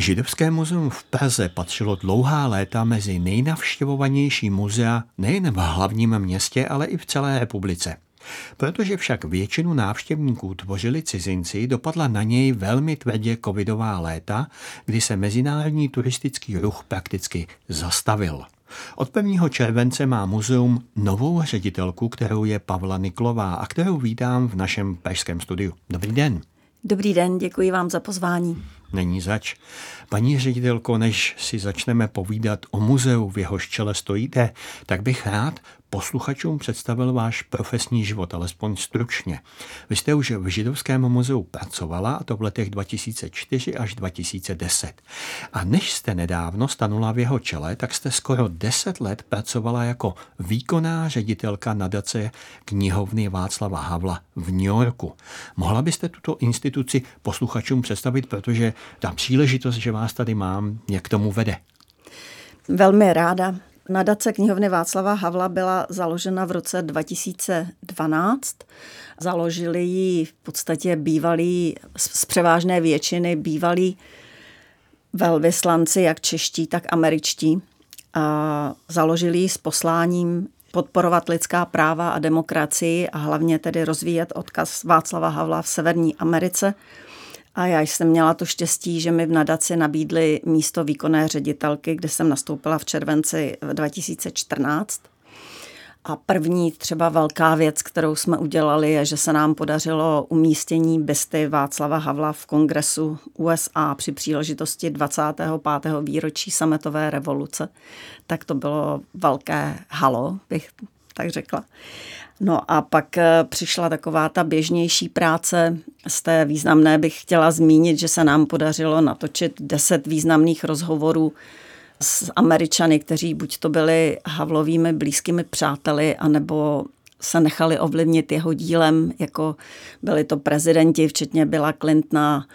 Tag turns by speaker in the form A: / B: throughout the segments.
A: Židovské muzeum v Praze patřilo dlouhá léta mezi nejnavštěvovanější muzea nejen v hlavním městě, ale i v celé republice. Protože však většinu návštěvníků tvořili cizinci, dopadla na něj velmi tvrdě covidová léta, kdy se mezinárodní turistický ruch prakticky zastavil. Od 1. července má muzeum novou ředitelku, kterou je Pavla Niklová a kterou vítám v našem pražském studiu. Dobrý den.
B: Dobrý den, děkuji vám za pozvání.
A: Není zač. Paní ředitelko, než si začneme povídat o muzeu, v jehož čele stojíte, tak bych rád posluchačům představil váš profesní život, alespoň stručně. Vy jste už v Židovském muzeu pracovala, a to v letech 2004 až 2010. A než jste nedávno stanula v jeho čele, tak jste skoro 10 let pracovala jako výkonná ředitelka nadace knihovny Václava Havla v New Yorku. Mohla byste tuto instituci posluchačům představit, protože ta příležitost, že vás tady mám, mě k tomu vede.
B: Velmi ráda. Nadace knihovny Václava Havla byla založena v roce 2012. Založili ji v podstatě bývalí, z převážné většiny bývalí velvyslanci, jak čeští, tak američtí. A založili ji s posláním podporovat lidská práva a demokracii a hlavně tedy rozvíjet odkaz Václava Havla v Severní Americe – a já jsem měla to štěstí, že mi v nadaci nabídli místo výkonné ředitelky, kde jsem nastoupila v červenci 2014. A první třeba velká věc, kterou jsme udělali, je, že se nám podařilo umístění bysty Václava Havla v kongresu USA při příležitosti 25. výročí sametové revoluce. Tak to bylo velké halo, bych tak řekla. No a pak eh, přišla taková ta běžnější práce. Z té významné bych chtěla zmínit, že se nám podařilo natočit deset významných rozhovorů s Američany, kteří buď to byli Havlovými blízkými přáteli, anebo se nechali ovlivnit jeho dílem, jako byli to prezidenti, včetně Billa Clintona,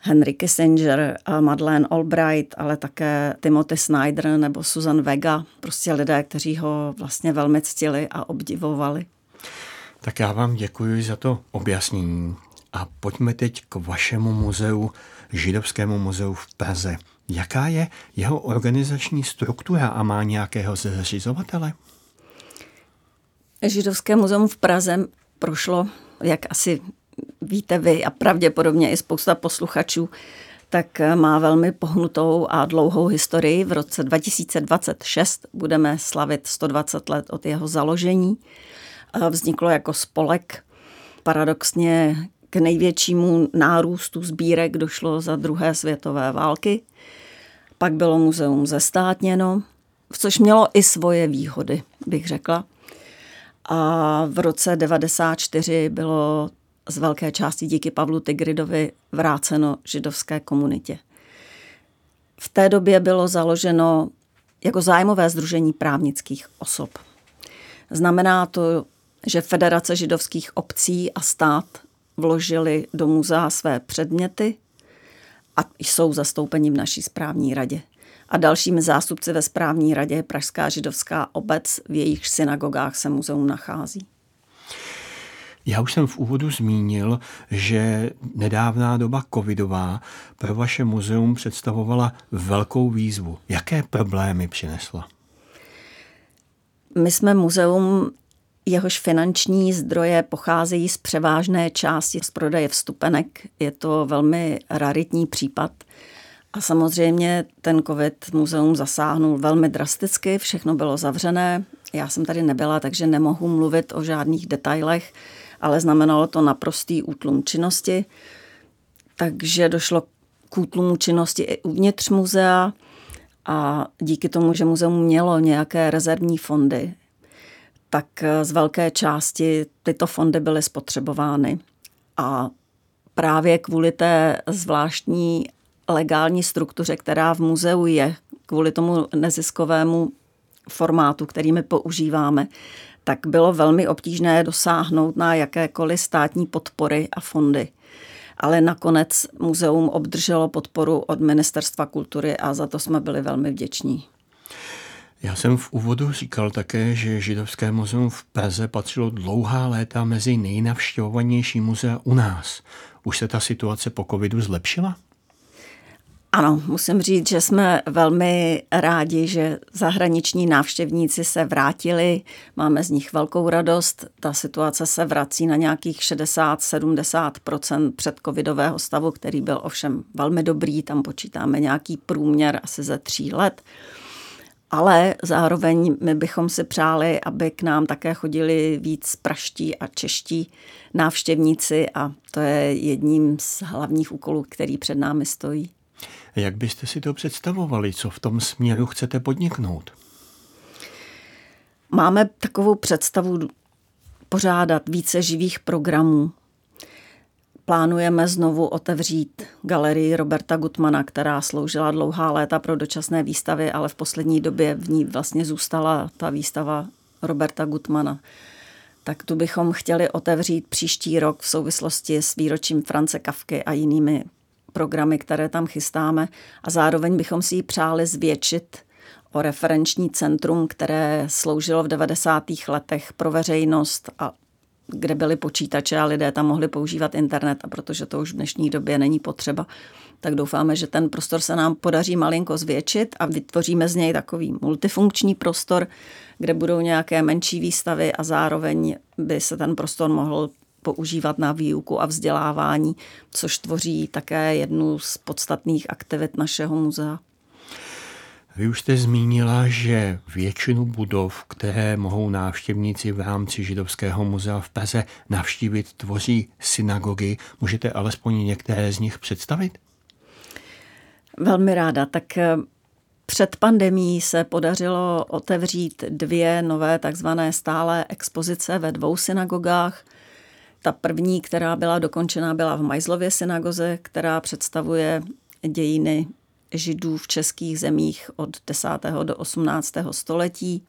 B: Henry Kissinger, Madeleine Albright, ale také Timothy Snyder nebo Susan Vega, prostě lidé, kteří ho vlastně velmi ctili a obdivovali.
A: Tak já vám děkuji za to objasnění a pojďme teď k vašemu muzeu, Židovskému muzeu v Praze. Jaká je jeho organizační struktura a má nějakého zřizovatele?
B: Židovské muzeum v Praze prošlo, jak asi víte vy a pravděpodobně i spousta posluchačů, tak má velmi pohnutou a dlouhou historii. V roce 2026 budeme slavit 120 let od jeho založení. Vzniklo jako spolek. Paradoxně k největšímu nárůstu sbírek došlo za druhé světové války. Pak bylo muzeum zestátněno, což mělo i svoje výhody, bych řekla. A v roce 94 bylo z velké části díky Pavlu Tigridovi vráceno židovské komunitě. V té době bylo založeno jako zájmové združení právnických osob. Znamená to, že Federace židovských obcí a stát vložili do muzea své předměty a jsou zastoupeni v naší správní radě. A dalšími zástupci ve správní radě je Pražská židovská obec, v jejich synagogách se muzeum nachází.
A: Já už jsem v úvodu zmínil, že nedávná doba covidová pro vaše muzeum představovala velkou výzvu. Jaké problémy přinesla?
B: My jsme muzeum, jehož finanční zdroje pocházejí z převážné části z prodeje vstupenek. Je to velmi raritní případ. A samozřejmě ten covid muzeum zasáhnul velmi drasticky, všechno bylo zavřené. Já jsem tady nebyla, takže nemohu mluvit o žádných detailech ale znamenalo to naprostý útlum činnosti, takže došlo k útlumu činnosti i uvnitř muzea a díky tomu, že muzeum mělo nějaké rezervní fondy, tak z velké části tyto fondy byly spotřebovány. A právě kvůli té zvláštní legální struktuře, která v muzeu je, kvůli tomu neziskovému formátu, který my používáme, tak bylo velmi obtížné dosáhnout na jakékoliv státní podpory a fondy. Ale nakonec muzeum obdrželo podporu od Ministerstva kultury a za to jsme byli velmi vděční.
A: Já jsem v úvodu říkal také, že Židovské muzeum v Praze patřilo dlouhá léta mezi nejnavštěvovanější muzea u nás. Už se ta situace po covidu zlepšila?
B: Ano, musím říct, že jsme velmi rádi, že zahraniční návštěvníci se vrátili. Máme z nich velkou radost. Ta situace se vrací na nějakých 60-70% před covidového stavu, který byl ovšem velmi dobrý. Tam počítáme nějaký průměr asi ze tří let. Ale zároveň my bychom si přáli, aby k nám také chodili víc praští a čeští návštěvníci a to je jedním z hlavních úkolů, který před námi stojí.
A: Jak byste si to představovali? Co v tom směru chcete podniknout?
B: Máme takovou představu pořádat více živých programů. Plánujeme znovu otevřít galerii Roberta Gutmana, která sloužila dlouhá léta pro dočasné výstavy, ale v poslední době v ní vlastně zůstala ta výstava Roberta Gutmana. Tak tu bychom chtěli otevřít příští rok v souvislosti s výročím France Kavky a jinými programy, které tam chystáme a zároveň bychom si ji přáli zvětšit o referenční centrum, které sloužilo v 90. letech pro veřejnost a kde byly počítače a lidé tam mohli používat internet a protože to už v dnešní době není potřeba, tak doufáme, že ten prostor se nám podaří malinko zvětšit a vytvoříme z něj takový multifunkční prostor, kde budou nějaké menší výstavy a zároveň by se ten prostor mohl používat na výuku a vzdělávání, což tvoří také jednu z podstatných aktivit našeho muzea.
A: Vy už jste zmínila, že většinu budov, které mohou návštěvníci v rámci Židovského muzea v Praze navštívit, tvoří synagogy. Můžete alespoň některé z nich představit?
B: Velmi ráda. Tak eh, před pandemí se podařilo otevřít dvě nové takzvané stále expozice ve dvou synagogách – ta první, která byla dokončena, byla v Majzlově synagoze, která představuje dějiny židů v českých zemích od 10. do 18. století.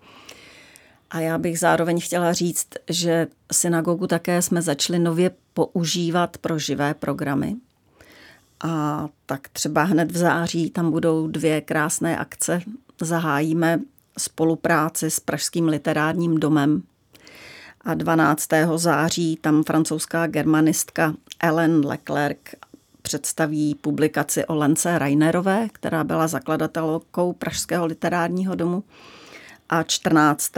B: A já bych zároveň chtěla říct, že synagogu také jsme začali nově používat pro živé programy. A tak třeba hned v září tam budou dvě krásné akce. Zahájíme spolupráci s Pražským literárním domem a 12. září tam francouzská germanistka Ellen Leclerc představí publikaci o Lence Reinerové, která byla zakladatelkou Pražského literárního domu. A 14.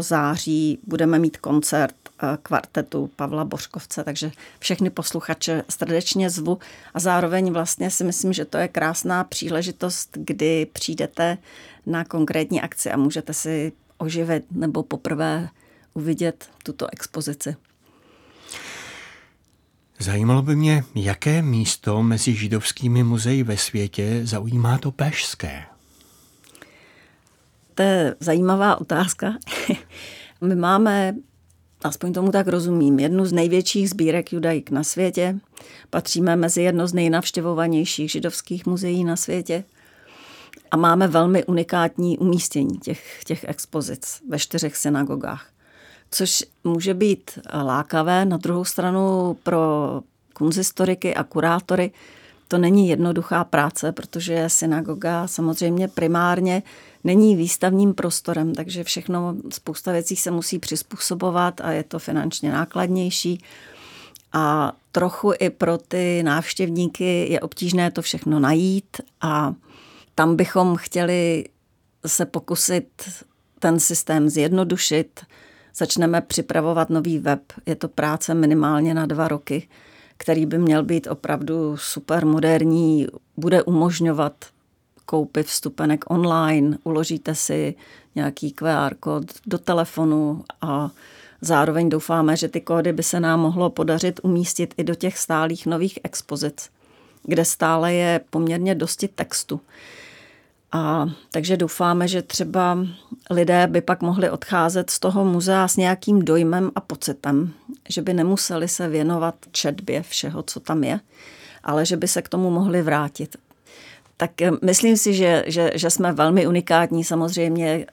B: září budeme mít koncert eh, kvartetu Pavla Bořkovce, takže všechny posluchače srdečně zvu a zároveň vlastně si myslím, že to je krásná příležitost, kdy přijdete na konkrétní akci a můžete si oživit nebo poprvé uvidět tuto expozici.
A: Zajímalo by mě, jaké místo mezi židovskými muzeji ve světě zaujímá to pešské?
B: To je zajímavá otázka. My máme, aspoň tomu tak rozumím, jednu z největších sbírek judaik na světě. Patříme mezi jedno z nejnavštěvovanějších židovských muzeí na světě. A máme velmi unikátní umístění těch, těch expozic ve čtyřech synagogách což může být lákavé. Na druhou stranu pro kunzistoriky a kurátory to není jednoduchá práce, protože synagoga samozřejmě primárně není výstavním prostorem, takže všechno, spousta věcí se musí přizpůsobovat a je to finančně nákladnější. A trochu i pro ty návštěvníky je obtížné to všechno najít a tam bychom chtěli se pokusit ten systém zjednodušit, začneme připravovat nový web. Je to práce minimálně na dva roky, který by měl být opravdu super moderní, bude umožňovat koupy vstupenek online, uložíte si nějaký QR kód do telefonu a zároveň doufáme, že ty kódy by se nám mohlo podařit umístit i do těch stálých nových expozic, kde stále je poměrně dosti textu. A takže doufáme, že třeba lidé by pak mohli odcházet z toho muzea s nějakým dojmem a pocitem, že by nemuseli se věnovat četbě všeho, co tam je, ale že by se k tomu mohli vrátit. Tak eh, myslím si, že, že, že jsme velmi unikátní. Samozřejmě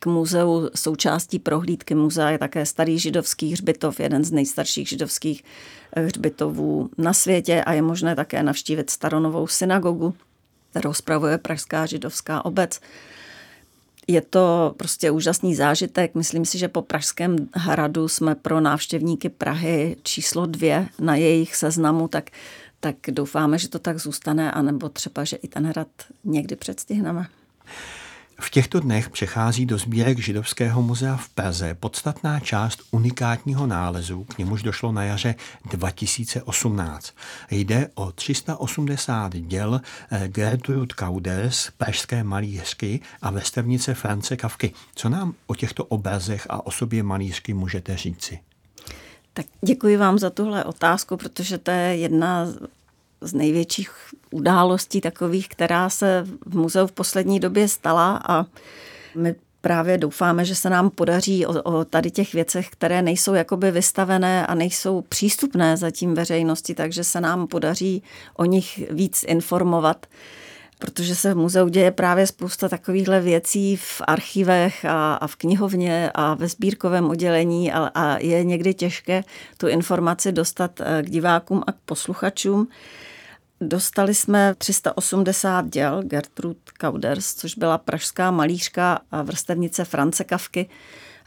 B: k muzeu součástí prohlídky muzea je také starý židovský hřbitov, jeden z nejstarších židovských eh, hřbitovů na světě a je možné také navštívit staronovou synagogu, kterou spravuje Pražská židovská obec. Je to prostě úžasný zážitek. Myslím si, že po Pražském hradu jsme pro návštěvníky Prahy číslo dvě na jejich seznamu, tak tak doufáme, že to tak zůstane, anebo třeba, že i ten hrad někdy předstihneme.
A: V těchto dnech přechází do sbírek Židovského muzea v Praze podstatná část unikátního nálezu, k němuž došlo na jaře 2018. Jde o 380 děl eh, Gertrud Kauders, pražské malířky a vrstevnice France Kavky. Co nám o těchto obrazech a osobě malířky můžete říci?
B: Tak děkuji vám za tuhle otázku, protože to je jedna z největších událostí takových, která se v muzeu v poslední době stala a my právě doufáme, že se nám podaří o, o tady těch věcech, které nejsou jakoby vystavené a nejsou přístupné zatím veřejnosti, takže se nám podaří o nich víc informovat protože se v muzeu děje právě spousta takovýchhle věcí v archivech a, a v knihovně a ve sbírkovém oddělení a, a je někdy těžké tu informaci dostat eh, k divákům a k posluchačům. Dostali jsme 380 děl Gertrud Kauders, což byla pražská malířka a vrstevnice France Kavky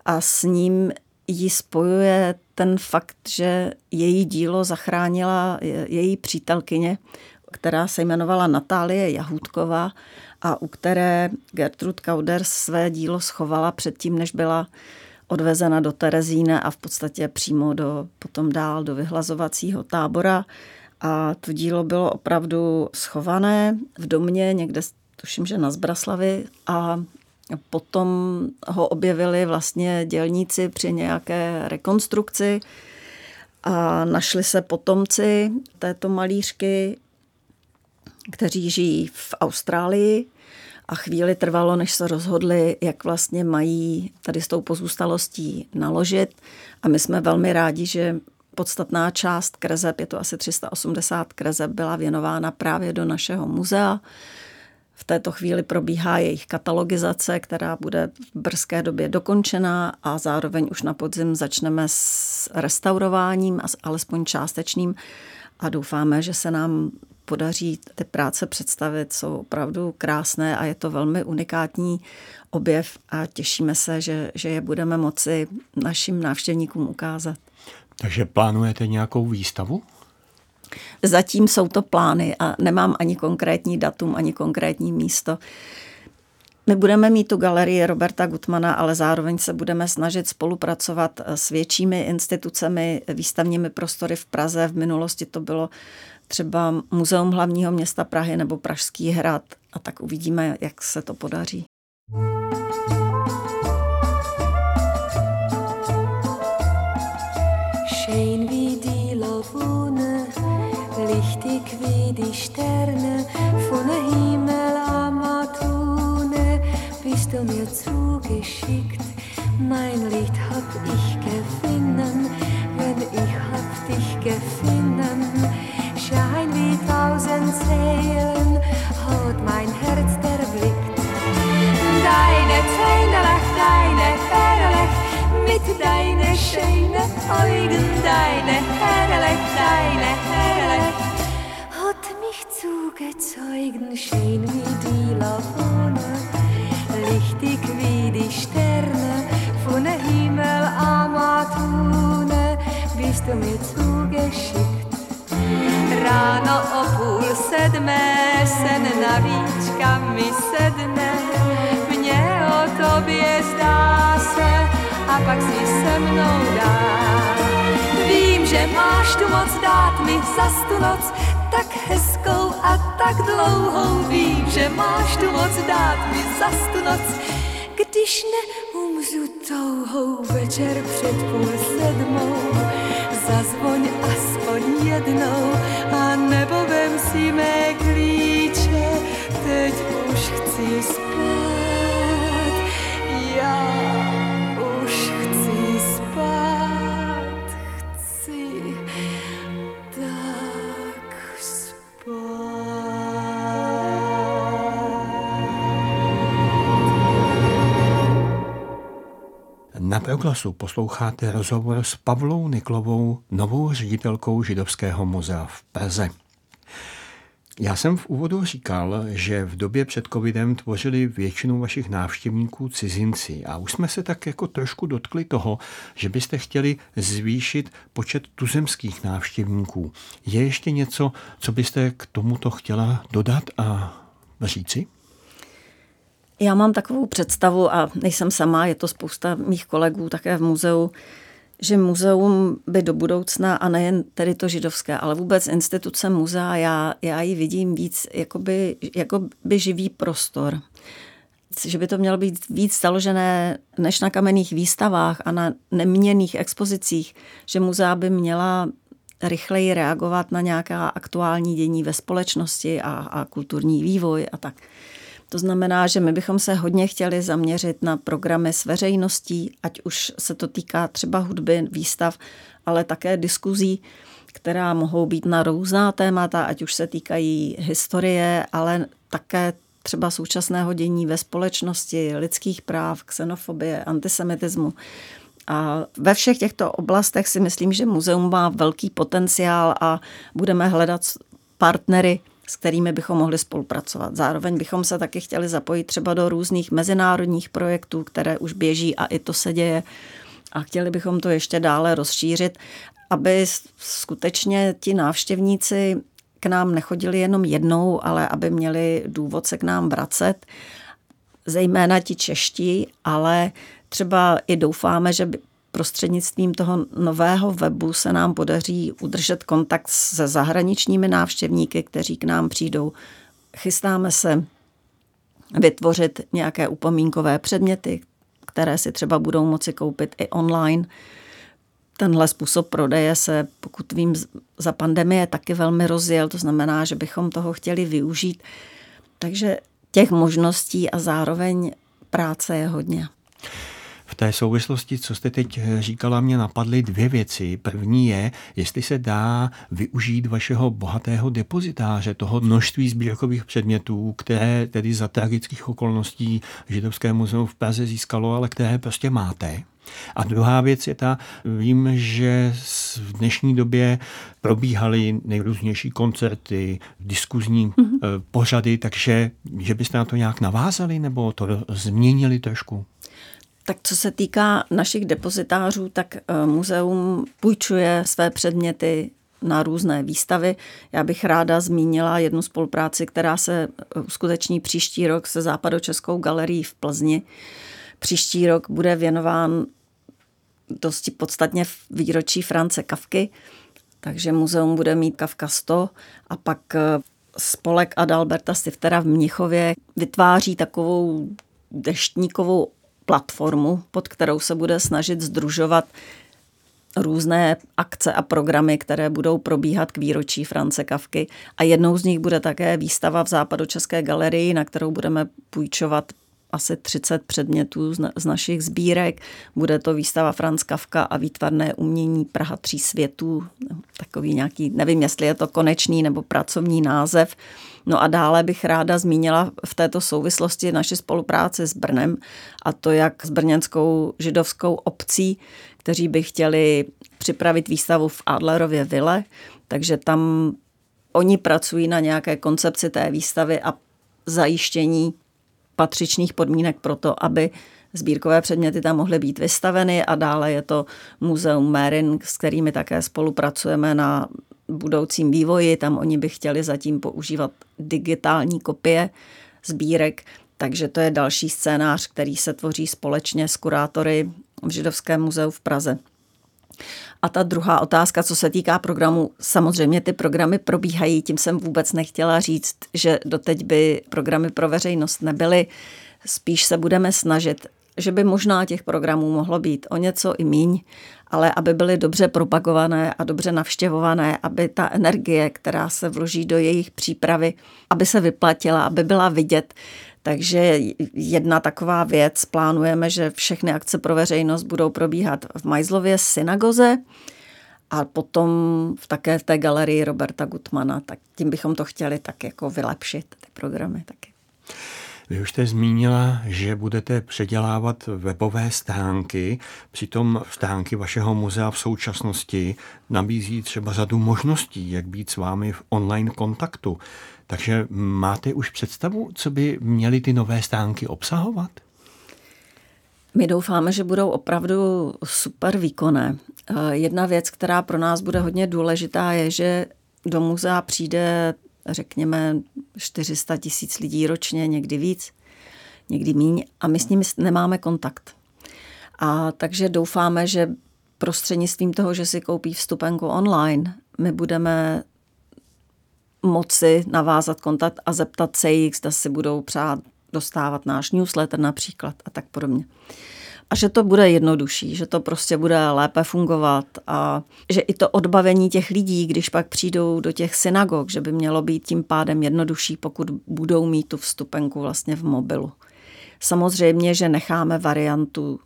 B: a s ním ji spojuje ten fakt, že její dílo zachránila její přítelkyně, která se jmenovala Natálie Jahůdková a u které Gertrud Kauders své dílo schovala předtím, než byla odvezena do Terezína a v podstatě přímo do, potom dál do vyhlazovacího tábora. A to dílo bylo opravdu schované v domě, někde tuším, že na Zbraslavi a potom ho objevili vlastně dělníci při nějaké rekonstrukci. A našli se potomci této malířky, kteří žijí v Austrálii. A chvíli trvalo, než se rozhodli, jak vlastně mají tady s tou pozůstalostí naložit. A my jsme velmi rádi, že podstatná část krezeb, je to asi 380 krezeb, byla věnována právě do našeho muzea. V této chvíli probíhá jejich katalogizace, která bude v brzké době dokončena a zároveň už na podzim začneme s restaurováním, alespoň částečným a doufáme, že se nám podaří ty práce představit, jsou opravdu krásné a je to velmi unikátní objev a těšíme se, že, že je budeme moci našim návštěvníkům ukázat.
A: Takže plánujete nějakou výstavu?
B: Zatím jsou to plány a nemám ani konkrétní datum, ani konkrétní místo. My budeme mít tu galerii Roberta Gutmana, ale zároveň se budeme snažit spolupracovat s většími institucemi, výstavními prostory v Praze. V minulosti to bylo třeba Muzeum hlavního města Prahy nebo Pražský hrad a tak uvidíme, jak se to podaří. Schön lichtig wie die Sterne, von der Himmel Amatune, bist du mir zugeschickt. Mein Licht hab ich gefunden, wenn ich hab dich gefunden. Schein wie tausend Seelen hat mein Herz erblickt. Deine Zähne, deine Perle, mit deine schönen Augen, deine Herrlich, deine Herrlich, du mir zugeschickt. Ráno o půl sedmé se navíčka mi sedne, mně o tobě zdá se a pak si se mnou dá. Vím, že máš tu moc dát mi za tu noc, tak hezkou a tak dlouhou. Vím, že máš tu moc dát mi za tu noc, když neumřu touhou večer před půl sedmou. Zazvoň aspoň jednou a nebo vem si mé klíče, teď už chci spát.
A: Na proglasu posloucháte rozhovor s Pavlou Niklovou, novou ředitelkou Židovského muzea v Praze. Já jsem v úvodu říkal, že v době před covidem tvořili většinu vašich návštěvníků cizinci a už jsme se tak jako trošku dotkli toho, že byste chtěli zvýšit počet tuzemských návštěvníků. Je ještě něco, co byste k tomuto chtěla dodat a říci?
B: Já mám takovou představu a nejsem sama, je to spousta mých kolegů také v muzeu, že muzeum by do budoucna, a nejen tedy to židovské, ale vůbec instituce muzea, já, já ji vidím víc jakoby, jakoby živý prostor. Že by to mělo být víc založené než na kamenných výstavách a na neměných expozicích, že muzea by měla rychleji reagovat na nějaká aktuální dění ve společnosti a, a kulturní vývoj a tak. To znamená, že my bychom se hodně chtěli zaměřit na programy s veřejností, ať už se to týká třeba hudby, výstav, ale také diskuzí, která mohou být na různá témata, ať už se týkají historie, ale také třeba současného dění ve společnosti, lidských práv, xenofobie, antisemitismu. A ve všech těchto oblastech si myslím, že muzeum má velký potenciál a budeme hledat partnery, s kterými bychom mohli spolupracovat. Zároveň bychom se taky chtěli zapojit třeba do různých mezinárodních projektů, které už běží a i to se děje. A chtěli bychom to ještě dále rozšířit, aby skutečně ti návštěvníci k nám nechodili jenom jednou, ale aby měli důvod se k nám vracet, zejména ti čeští, ale třeba i doufáme, že prostřednictvím toho nového webu se nám podaří udržet kontakt se zahraničními návštěvníky, kteří k nám přijdou. Chystáme se vytvořit nějaké upomínkové předměty, které si třeba budou moci koupit i online. Tenhle způsob prodeje se, pokud vím, za pandemie taky velmi rozjel, to znamená, že bychom toho chtěli využít. Takže těch možností a zároveň práce je hodně.
A: V té souvislosti, co jste teď eh, říkala, mě napadly dvě věci. První je, jestli se dá využít vašeho bohatého depozitáře, toho množství sbírkových předmětů, které tedy za tragických okolností Židovské muzeum v Praze získalo, ale které prostě máte. A druhá věc je ta, vím, že v dnešní době probíhaly nejrůznější koncerty, diskuzní mm-hmm. pořady, takže že byste na to nějak navázali nebo to změnili trošku?
B: Tak co se týká našich depozitářů, tak eh, muzeum půjčuje své předměty na různé výstavy. Já bych ráda zmínila jednu spolupráci, která se eh, uskuteční příští rok se Západočeskou galerií v Plzni. Příští rok bude věnován dosti podstatně výročí France Kavky, takže muzeum bude mít Kavka 100 a pak eh, spolek Adalberta Stiftera v Mnichově vytváří takovou deštníkovou platformu, pod kterou se bude snažit združovat různé akce a programy, které budou probíhat k výročí France Kavky. A jednou z nich bude také výstava v Západočeské galerii, na kterou budeme půjčovat asi 30 předmětů z našich sbírek. Bude to výstava Franz Kafka a výtvarné umění Praha tří světů. Takový nějaký, nevím, jestli je to konečný nebo pracovní název. No a dále bych ráda zmínila v této souvislosti naši spolupráci s Brnem a to jak s brněnskou židovskou obcí, kteří by chtěli připravit výstavu v Adlerově vile, takže tam oni pracují na nějaké koncepci té výstavy a zajištění patřičných podmínek pro to, aby sbírkové předměty tam mohly být vystaveny. A dále je to Muzeum Merin, s kterými také spolupracujeme na budoucím vývoji. Tam oni by chtěli zatím používat digitální kopie sbírek, takže to je další scénář, který se tvoří společně s kurátory v Židovském muzeu v Praze. A ta druhá otázka, co se týká programu, samozřejmě ty programy probíhají, tím jsem vůbec nechtěla říct, že doteď by programy pro veřejnost nebyly. Spíš se budeme snažit, že by možná těch programů mohlo být o něco i míň, ale aby byly dobře propagované a dobře navštěvované, aby ta energie, která se vloží do jejich přípravy, aby se vyplatila, aby byla vidět, takže jedna taková věc, plánujeme, že všechny akce pro veřejnost budou probíhat v Majzlově synagoze a potom v také v té galerii Roberta Gutmana, tak tím bychom to chtěli tak jako vylepšit, ty programy taky.
A: Vy už jste zmínila, že budete předělávat webové stránky, přitom stránky vašeho muzea v současnosti nabízí třeba řadu možností, jak být s vámi v online kontaktu. Takže máte už představu, co by měly ty nové stránky obsahovat?
B: My doufáme, že budou opravdu super výkonné. Eh, jedna věc, která pro nás bude hodně důležitá, je, že do muzea přijde, řekněme, 400 tisíc lidí ročně, někdy víc, někdy míň, a my s nimi nemáme kontakt. A takže doufáme, že prostřednictvím toho, že si koupí vstupenku online, my budeme moci navázat kontakt a zeptat se jich, zda si budou přát dostávat náš newsletter například a tak podobně. A že to bude jednodušší, že to prostě bude lépe fungovat a že i to odbavení těch lidí, když pak přijdou do těch synagog, že by mělo být tím pádem jednodušší, pokud budou mít tu vstupenku vlastně v mobilu. Samozřejmě, že necháme variantu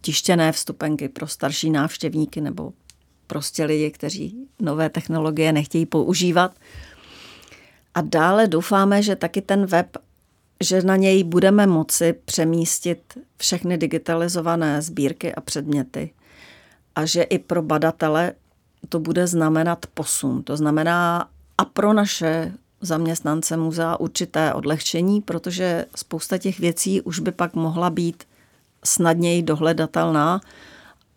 B: tištěné vstupenky pro starší návštěvníky nebo prostě lidi, kteří nové technologie nechtějí používat. A dále doufáme, že taky ten web že na něj budeme moci přemístit všechny digitalizované sbírky a předměty a že i pro badatele to bude znamenat posun. To znamená a pro naše zaměstnance muzea určité odlehčení, protože spousta těch věcí už by pak mohla být snadněji dohledatelná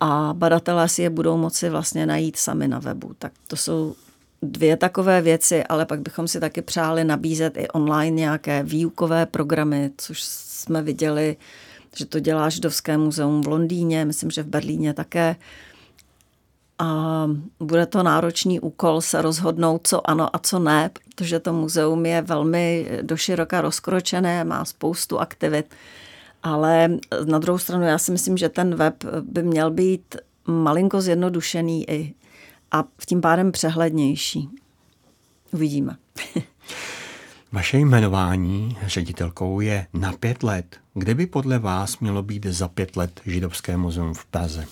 B: a badatelé si je budou moci vlastně najít sami na webu. Tak to jsou dvě takové věci, ale pak bychom si taky přáli nabízet i online nějaké výukové programy, což jsme viděli, že to dělá Židovské muzeum v Londýně, myslím, že v Berlíně také. A bude to náročný úkol se rozhodnout, co ano a co ne, protože to muzeum je velmi doširoka rozkročené, má spoustu aktivit. Ale na druhou stranu já si myslím, že ten web by měl být malinko zjednodušený i a v tím pádem přehlednější. Uvidíme.
A: Vaše jmenování ředitelkou je na pět let. Kde by podle vás mělo být za pět let Židovské muzeum v Praze?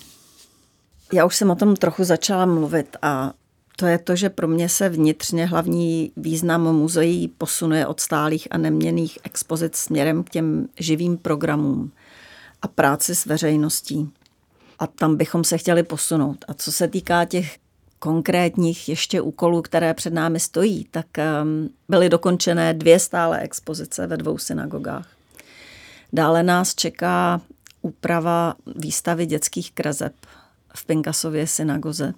B: Já už jsem o tom trochu začala mluvit a to je to, že pro mě se vnitřně hlavní význam muzeí posunuje od stálých a neměných expozic směrem k těm živým programům a práci s veřejností. A tam bychom se chtěli posunout. A co se týká těch konkrétních ještě úkolů, které před námi stojí, tak um, byly dokončené dvě stále expozice ve dvou synagogách. Dále nás čeká úprava výstavy dětských kreseb v Pinkasově synagoze,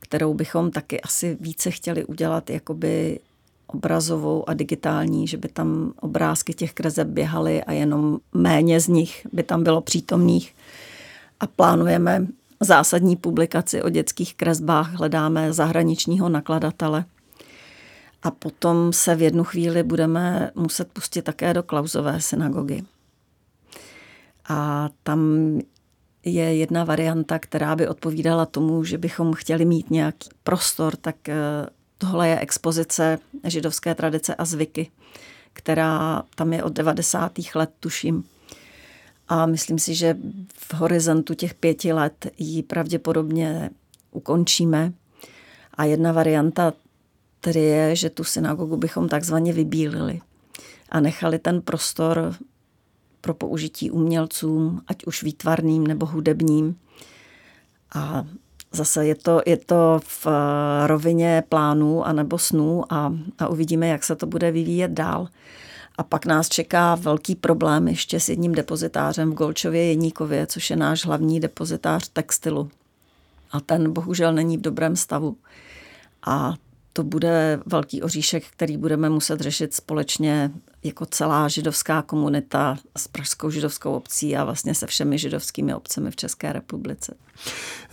B: kterou bychom taky asi více chtěli udělat jakoby obrazovou a digitální, že by tam obrázky těch kreseb běhaly a jenom méně z nich by tam bylo přítomných. A plánujeme zásadní publikaci o dětských kresbách hledáme zahraničního nakladatele. A potom se v jednu chvíli budeme muset pustit také do Klauzové synagogy. A tam je jedna varianta, která by odpovídala tomu, že bychom chtěli mít nějaký prostor, tak eh, tohle je expozice židovské tradice a zvyky, která tam je od 90. let, tuším. A myslím si, že v horizontu těch pěti let ji pravděpodobně ukončíme. A jedna varianta tedy je, že tu synagogu bychom takzvaně vybílili a nechali ten prostor pro použití umělcům, ať už výtvarným nebo hudebním. A zase je to, je to v rovině plánů a nebo snů a, a uvidíme, jak se to bude vyvíjet dál. A pak nás čeká velký problém ještě s jedním depozitářem v Golčově Jeníkově, což je náš hlavní depozitář textilu. A ten bohužel není v dobrém stavu. A to bude velký oříšek, který budeme muset řešit společně jako celá židovská komunita s Pražskou židovskou obcí a vlastně se všemi židovskými obcemi v České republice.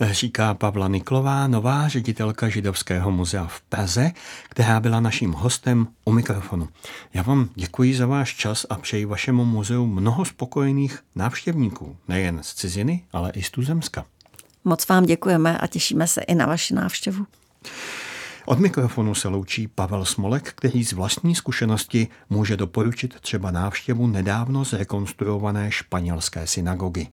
A: Říká Pavla Niklová, nová ředitelka Židovského muzea v Praze, která byla naším hostem u mikrofonu. Já vám děkuji za váš čas a přeji vašemu muzeu mnoho spokojených návštěvníků, nejen z ciziny, ale i z tuzemska.
B: Moc vám děkujeme a těšíme se i na vaši návštěvu.
A: Od mikrofonu se loučí Pavel Smolek, který z vlastní zkušenosti může doporučit třeba návštěvu nedávno zrekonstruované španělské synagogy.